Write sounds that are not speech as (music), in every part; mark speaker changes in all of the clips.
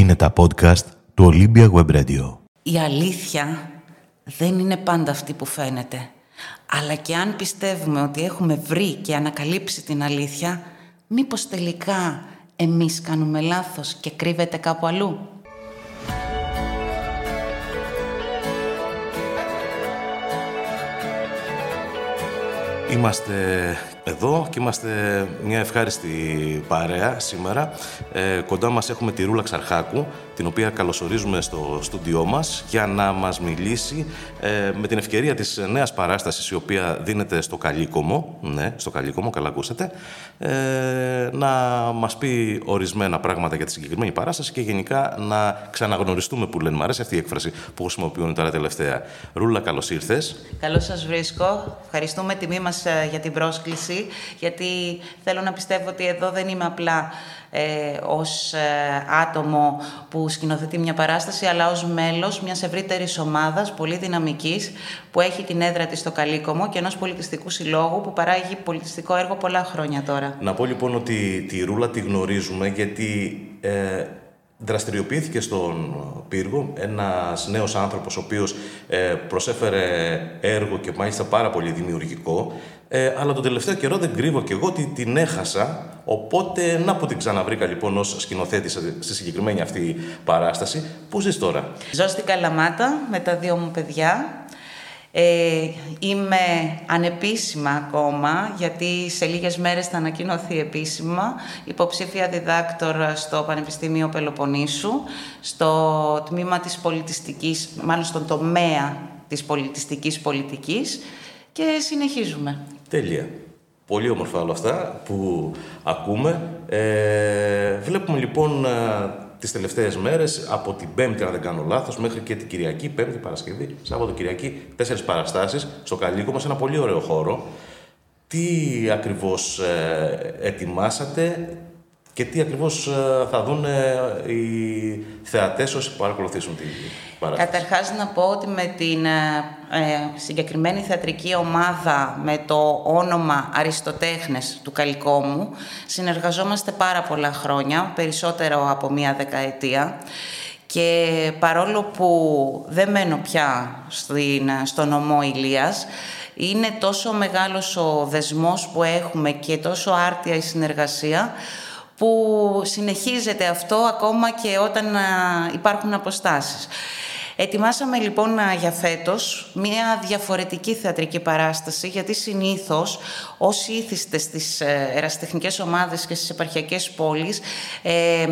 Speaker 1: Είναι τα podcast του Olympia Web Radio.
Speaker 2: Η αλήθεια δεν είναι πάντα αυτή που φαίνεται. Αλλά και αν πιστεύουμε ότι έχουμε βρει και ανακαλύψει την αλήθεια, μήπως τελικά εμείς κάνουμε λάθος και κρύβεται κάπου αλλού;
Speaker 3: Είμαστε εδώ και είμαστε μια ευχάριστη παρέα σήμερα. Ε, κοντά μας έχουμε τη Ρούλα Ξαρχάκου, την οποία καλωσορίζουμε στο στούντιό μας για να μας μιλήσει ε, με την ευκαιρία της νέας παράστασης η οποία δίνεται στο Καλίκομο, ναι, στο Καλίκομο, καλά ακούσατε, ε, να μας πει ορισμένα πράγματα για τη συγκεκριμένη παράσταση και γενικά να ξαναγνωριστούμε που λένε. Μ' αρέσει αυτή η έκφραση που χρησιμοποιούν τώρα τελευταία. Ρούλα, καλώς ήρθες.
Speaker 2: Καλώς σας βρίσκω. Ευχαριστούμε τιμή μας ε, για την πρόσκληση, γιατί θέλω να πιστεύω ότι εδώ δεν είμαι απλά ε, ως ε, άτομο που σκηνοθετεί μια παράσταση, αλλά ως μέλος μιας ευρύτερης ομάδας, πολύ δυναμικής, που έχει την έδρα της στο Καλίκομο και ενός πολιτιστικού συλλόγου που παράγει πολιτιστικό έργο πολλά χρόνια τώρα.
Speaker 3: Να πω λοιπόν ότι τη Ρούλα τη γνωρίζουμε γιατί ε, δραστηριοποιήθηκε στον πύργο ένας νέος άνθρωπος ο οποίος ε, προσέφερε έργο και μάλιστα πάρα πολύ δημιουργικό ε, αλλά τον τελευταίο καιρό δεν κρύβω και εγώ ότι την έχασα. Οπότε να που την ξαναβρήκα λοιπόν ως σκηνοθέτης στη συγκεκριμένη αυτή παράσταση. Πού ζεις τώρα;
Speaker 2: Ζω στην Καλαμάτα με τα δύο μου παιδιά. Ε, είμαι ανεπίσημα ακόμα, γιατί σε λίγες μέρες θα ανακοινωθεί επίσημα. Υποψήφια διδάκτορ στο Πανεπιστήμιο Πελοποννήσου, στο τμήμα της πολιτιστικής, μάλλον στον τομέα της πολιτιστικής πολιτικής και συνεχίζουμε.
Speaker 3: Τέλεια. Πολύ όμορφα όλα αυτά που ακούμε. Ε, βλέπουμε λοιπόν τις τελευταίες μέρες, από την Πέμπτη, αν δεν κάνω λάθος, μέχρι και την Κυριακή, Πέμπτη, Παρασκευή, Σάββατο, Κυριακή, τέσσερις παραστάσεις στο Καλίκο σε ένα πολύ ωραίο χώρο. Τι ακριβώς ε, ετοιμάσατε και τι ακριβώς ε, θα δουν ε, οι θεατές όσοι παρακολουθήσουν την παράσταση;
Speaker 2: Καταρχάς να πω ότι με την ε, συγκεκριμένη θεατρική ομάδα με το όνομα Αριστοτέχνες του Καλικόμου συνεργαζόμαστε πάρα πολλά χρόνια, περισσότερο από μία δεκαετία και παρόλο που δεν μένω πια στην, στο νομό Ηλίας, είναι τόσο μεγάλος ο δεσμός που έχουμε και τόσο άρτια η συνεργασία που συνεχίζεται αυτό ακόμα και όταν υπάρχουν αποστάσεις. Ετοιμάσαμε λοιπόν για φέτος μια διαφορετική θεατρική παράσταση, γιατί συνήθως όσοι ήθιστε στις ε, εραστεχνικές ομάδες και στις επαρχιακές πόλεις ε,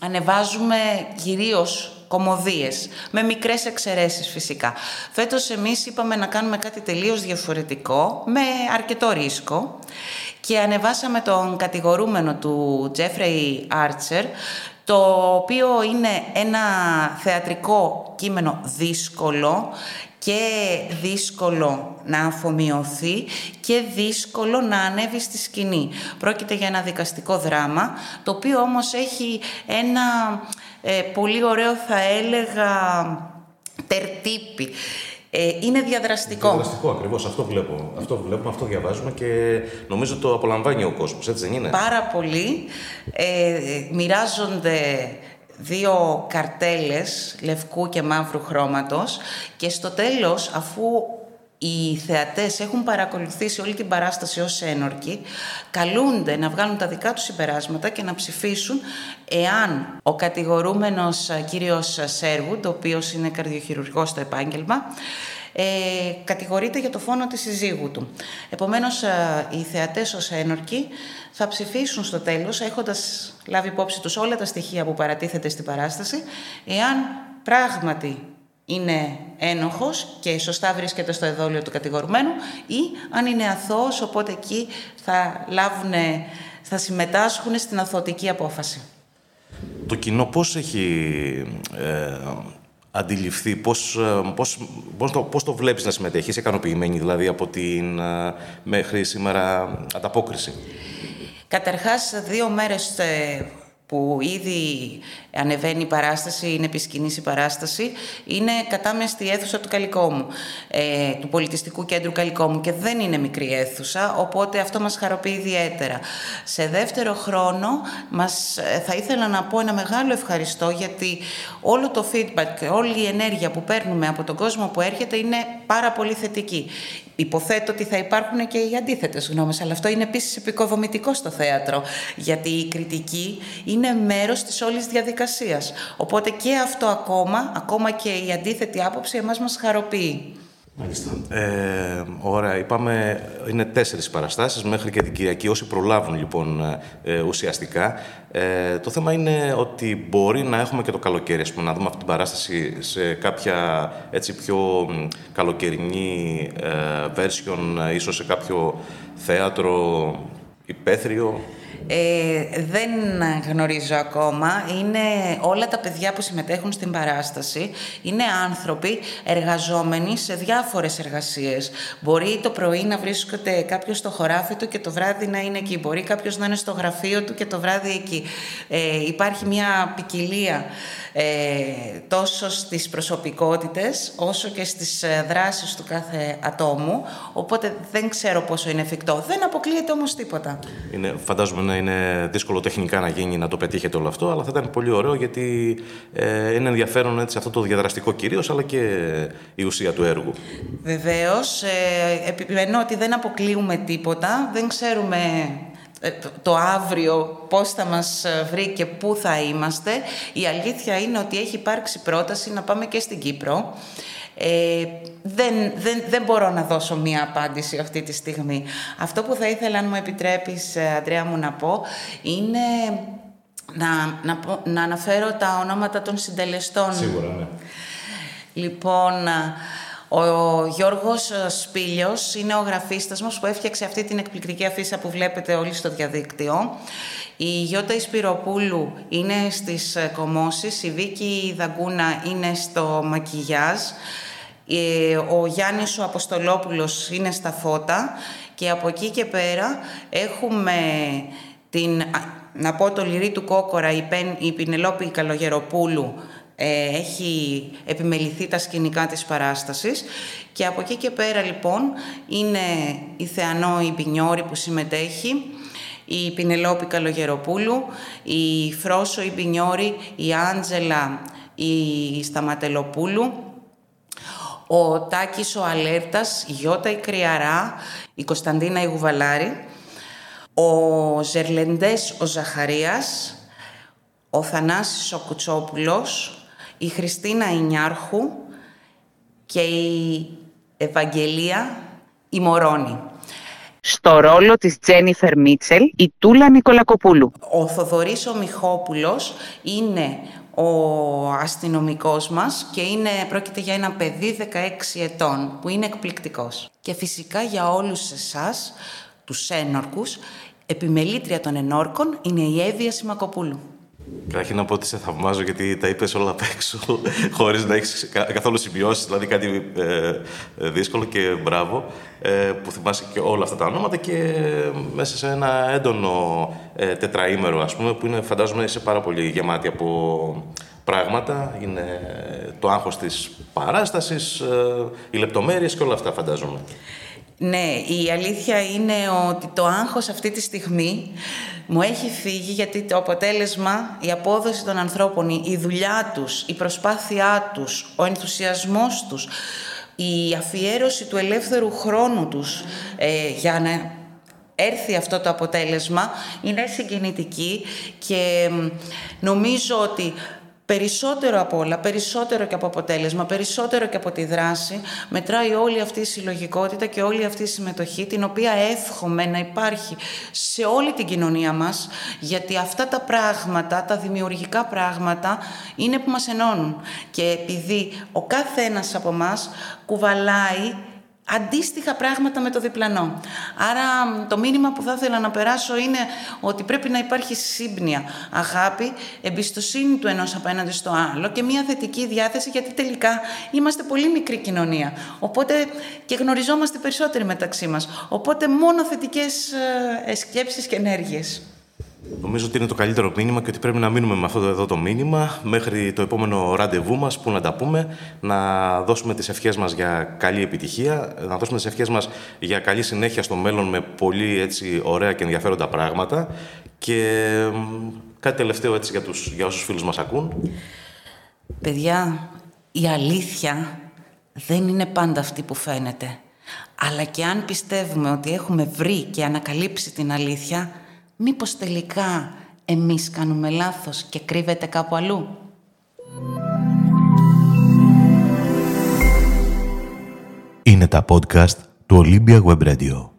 Speaker 2: ανεβάζουμε κυρίως κομμωδίες, με μικρές εξαιρέσεις φυσικά. Φέτος εμείς είπαμε να κάνουμε κάτι τελείως διαφορετικό, με αρκετό ρίσκο και ανεβάσαμε τον κατηγορούμενο του Τζέφρεϊ Άρτσερ, το οποίο είναι ένα θεατρικό κείμενο δύσκολο και δύσκολο να αφομοιωθεί και δύσκολο να ανέβει στη σκηνή. Πρόκειται για ένα δικαστικό δράμα, το οποίο όμως έχει ένα ε, πολύ ωραίο θα έλεγα τερτύπη. Ε, είναι διαδραστικό.
Speaker 3: Διαδραστικό, ακριβώς. Αυτό βλέπω. Αυτό βλέπουμε, αυτό διαβάζουμε και νομίζω το απολαμβάνει ο κόσμος, έτσι δεν είναι;
Speaker 2: Πάρα πολύ. Ε, μοιράζονται δύο καρτέλες λευκού και μαύρου χρώματος και στο τέλος, αφού οι θεατές έχουν παρακολουθήσει όλη την παράσταση ως ένορκοι, καλούνται να βγάλουν τα δικά τους συμπεράσματα και να ψηφίσουν εάν ο κατηγορούμενος κύριος Σέρβουντ, ο οποίος είναι καρδιοχειρουργός στο επάγγελμα, ε, κατηγορείται για το φόνο της συζύγου του. Επομένως, οι θεατές ως ένορκοι θα ψηφίσουν στο τέλος, έχοντας λάβει υπόψη τους όλα τα στοιχεία που παρατίθεται στην παράσταση, εάν πράγματι είναι ένοχος και σωστά βρίσκεται στο εδόλιο του κατηγορουμένου ή αν είναι αθώος, οπότε εκεί θα, λάβουν, θα συμμετάσχουν στην αθωτική απόφαση.
Speaker 3: Το κοινό πώς έχει ε, αντιληφθεί, πώς, ε, πώς, πώς, το, πώς το βλέπεις να συμμετέχει, είσαι ικανοποιημένη δηλαδή από την ε, μέχρι σήμερα ανταπόκριση;
Speaker 2: Καταρχάς, δύο μέρες που ήδη ανεβαίνει η παράσταση, είναι επισκηνής η παράσταση, είναι κατάμεστη αίθουσα του Καλικόμου, ε, του Πολιτιστικού Κέντρου Καλικόμου και δεν είναι μικρή αίθουσα, οπότε αυτό μας χαροποιεί ιδιαίτερα. Σε δεύτερο χρόνο μας, ε, θα ήθελα να πω ένα μεγάλο ευχαριστώ γιατί όλο το feedback και όλη η ενέργεια που παίρνουμε από τον κόσμο που έρχεται είναι πάρα πολύ θετική. Υποθέτω ότι θα υπάρχουν και οι αντίθετες γνώμες, αλλά αυτό είναι επίσης επικοδομητικό στο θέατρο, γιατί η κριτική είναι μέρος της όλης διαδικασίας. Οπότε και αυτό ακόμα, ακόμα και η αντίθετη άποψη, εμάς μας χαροποιεί.
Speaker 3: Μάλιστα. Ε, ωραία, είπαμε είναι τέσσερις παραστάσεις μέχρι και την Κυριακή. Όσοι προλάβουν λοιπόν ε, ουσιαστικά. Ε, το θέμα είναι ότι μπορεί να έχουμε και το καλοκαίρι, πούμε, να δούμε αυτή την παράσταση σε κάποια έτσι πιο καλοκαιρινή ε, version, ίσως σε κάποιο θέατρο υπαίθριο.
Speaker 2: Ε, δεν γνωρίζω ακόμα. Είναι όλα τα παιδιά που συμμετέχουν στην παράσταση. Είναι άνθρωποι εργαζόμενοι σε διάφορες εργασίες. Μπορεί το πρωί να βρίσκεται κάποιος στο χωράφι του και το βράδυ να είναι εκεί. Μπορεί κάποιος να είναι στο γραφείο του και το βράδυ εκεί. Ε, υπάρχει μια ποικιλία ε, τόσο στις προσωπικότητες όσο και στις ε, δράσεις του κάθε ατόμου. Οπότε δεν ξέρω πόσο είναι εφικτό. Δεν αποκλείεται όμως τίποτα.
Speaker 3: Είναι, φαντάζομαι να είναι δύσκολο τεχνικά να γίνει να το πετύχετε όλο αυτό, αλλά θα ήταν πολύ ωραίο γιατί ε, είναι ενδιαφέρον έτσι, αυτό το διαδραστικό κυρίως, αλλά και η ουσία του έργου.
Speaker 2: Βεβαίως, ε, επιμένω ότι δεν αποκλείουμε τίποτα, δεν ξέρουμε ε, το αύριο πώς θα μας βρει και πού θα είμαστε. Η αλήθεια είναι ότι έχει υπάρξει πρόταση να πάμε και στην Κύπρο. Ε, δεν, δεν, δεν μπορώ να δώσω μία απάντηση αυτή τη στιγμή. Αυτό που θα ήθελα, αν μου επιτρέπεις, ε, Αντρέα μου, να πω, είναι να, να, να αναφέρω τα ονόματα των συντελεστών.
Speaker 3: Σίγουρα, ναι.
Speaker 2: Λοιπόν, ο Γιώργος Σπήλιος είναι ο γραφίστας μας που έφτιαξε αυτή την εκπληκτική αφίσα που βλέπετε όλοι στο διαδίκτυο. Η Γιώτα Ισπυροπούλου είναι στις κομμώσεις, η Βίκη Δαγκούνα είναι στο μακιγιάζ, ε, ο Γιάννης ο Αποστολόπουλος είναι στα φώτα και από εκεί και πέρα έχουμε την, να πω το λυρί του Κόκορα, η, Πεν, η Πινελόπη Καλογεροπούλου ε, έχει επιμεληθεί τα σκηνικά της παράστασης. Και από εκεί και πέρα λοιπόν είναι η Θεανό η Πινιόρη που συμμετέχει η Πινελόπη Καλογεροπούλου, η Φρόσο η Πινιόρη, η Άντζελα η Σταματελοπούλου, ο Τάκης ο Αλέρτας, η Γιώτα η Κρυαρά, η Κωνσταντίνα η Γουβαλάρη, ο Ζερλεντές ο Ζαχαρίας, ο Θανάσης ο Κουτσόπουλος, η Χριστίνα Ινιάρχου και η Ευαγγελία η Μωρόνη.
Speaker 4: Στο ρόλο της Τζένιφερ Μίτσελ, η Τούλα Νικολακοπούλου.
Speaker 2: Ο Θοδωρής ο Μιχόπουλος είναι ο αστυνομικός μας και είναι, πρόκειται για ένα παιδί 16 ετών που είναι εκπληκτικός. Και φυσικά για όλους εσάς, τους ένορκους, επιμελήτρια των ενόρκων είναι η Εύβοια Σιμακοπούλου.
Speaker 3: Καταρχήν να πω ότι σε θαυμάζω γιατί τα είπες όλα απ' έξω, (laughs) χωρίς να έχεις καθόλου σημειώσεις, δηλαδή κάτι ε, ε, δύσκολο και μπράβο ε, που θυμάσαι και όλα αυτά τα ονόματα και μέσα σε ένα έντονο ε, τετραήμερο, ας πούμε, που είναι, φαντάζομαι, είσαι πάρα πολύ γεμάτη από πράγματα. Είναι το άγχος της παράστασης, οι λεπτομέρειες και όλα αυτά, φαντάζομαι.
Speaker 2: Ναι, η αλήθεια είναι ότι το άγχος αυτή τη στιγμή μου έχει φύγει γιατί το αποτέλεσμα, η απόδοση των ανθρώπων, η δουλειά τους, η προσπάθειά τους, ο ενθουσιασμός τους, η αφιέρωση του ελεύθερου χρόνου τους ε, για να έρθει αυτό το αποτέλεσμα είναι συγκινητική και νομίζω ότι Περισσότερο από όλα, περισσότερο και από αποτέλεσμα, περισσότερο και από τη δράση, μετράει όλη αυτή η συλλογικότητα και όλη αυτή η συμμετοχή, την οποία εύχομαι να υπάρχει σε όλη την κοινωνία μας, γιατί αυτά τα πράγματα, τα δημιουργικά πράγματα, είναι που μας ενώνουν. Και επειδή ο κάθε ένας από εμά κουβαλάει αντίστοιχα πράγματα με το διπλανό. Άρα το μήνυμα που θα ήθελα να περάσω είναι ότι πρέπει να υπάρχει σύμπνοια, αγάπη, εμπιστοσύνη του ενός απέναντι στο άλλο και μια θετική διάθεση γιατί τελικά είμαστε πολύ μικρή κοινωνία. Οπότε και γνωριζόμαστε περισσότεροι μεταξύ μας. Οπότε μόνο θετικές ε, σκέψεις και ενέργειες.
Speaker 3: Νομίζω ότι είναι το καλύτερο μήνυμα και ότι πρέπει να μείνουμε με αυτό εδώ το μήνυμα μέχρι το επόμενο ραντεβού μας που να τα πούμε, να δώσουμε τις ευχές μας για καλή επιτυχία, να δώσουμε τις ευχές μας για καλή συνέχεια στο μέλλον με πολύ έτσι, ωραία και ενδιαφέροντα πράγματα και κάτι τελευταίο έτσι για, τους, για όσους φίλους μας ακούν.
Speaker 2: Παιδιά, η αλήθεια δεν είναι πάντα αυτή που φαίνεται. Αλλά και αν πιστεύουμε ότι έχουμε βρει και ανακαλύψει την αλήθεια, μήπως τελικά εμείς κάνουμε λάθος και κρύβεται κάπου αλλού;
Speaker 1: Είναι τα podcast του Olympia Web Radio.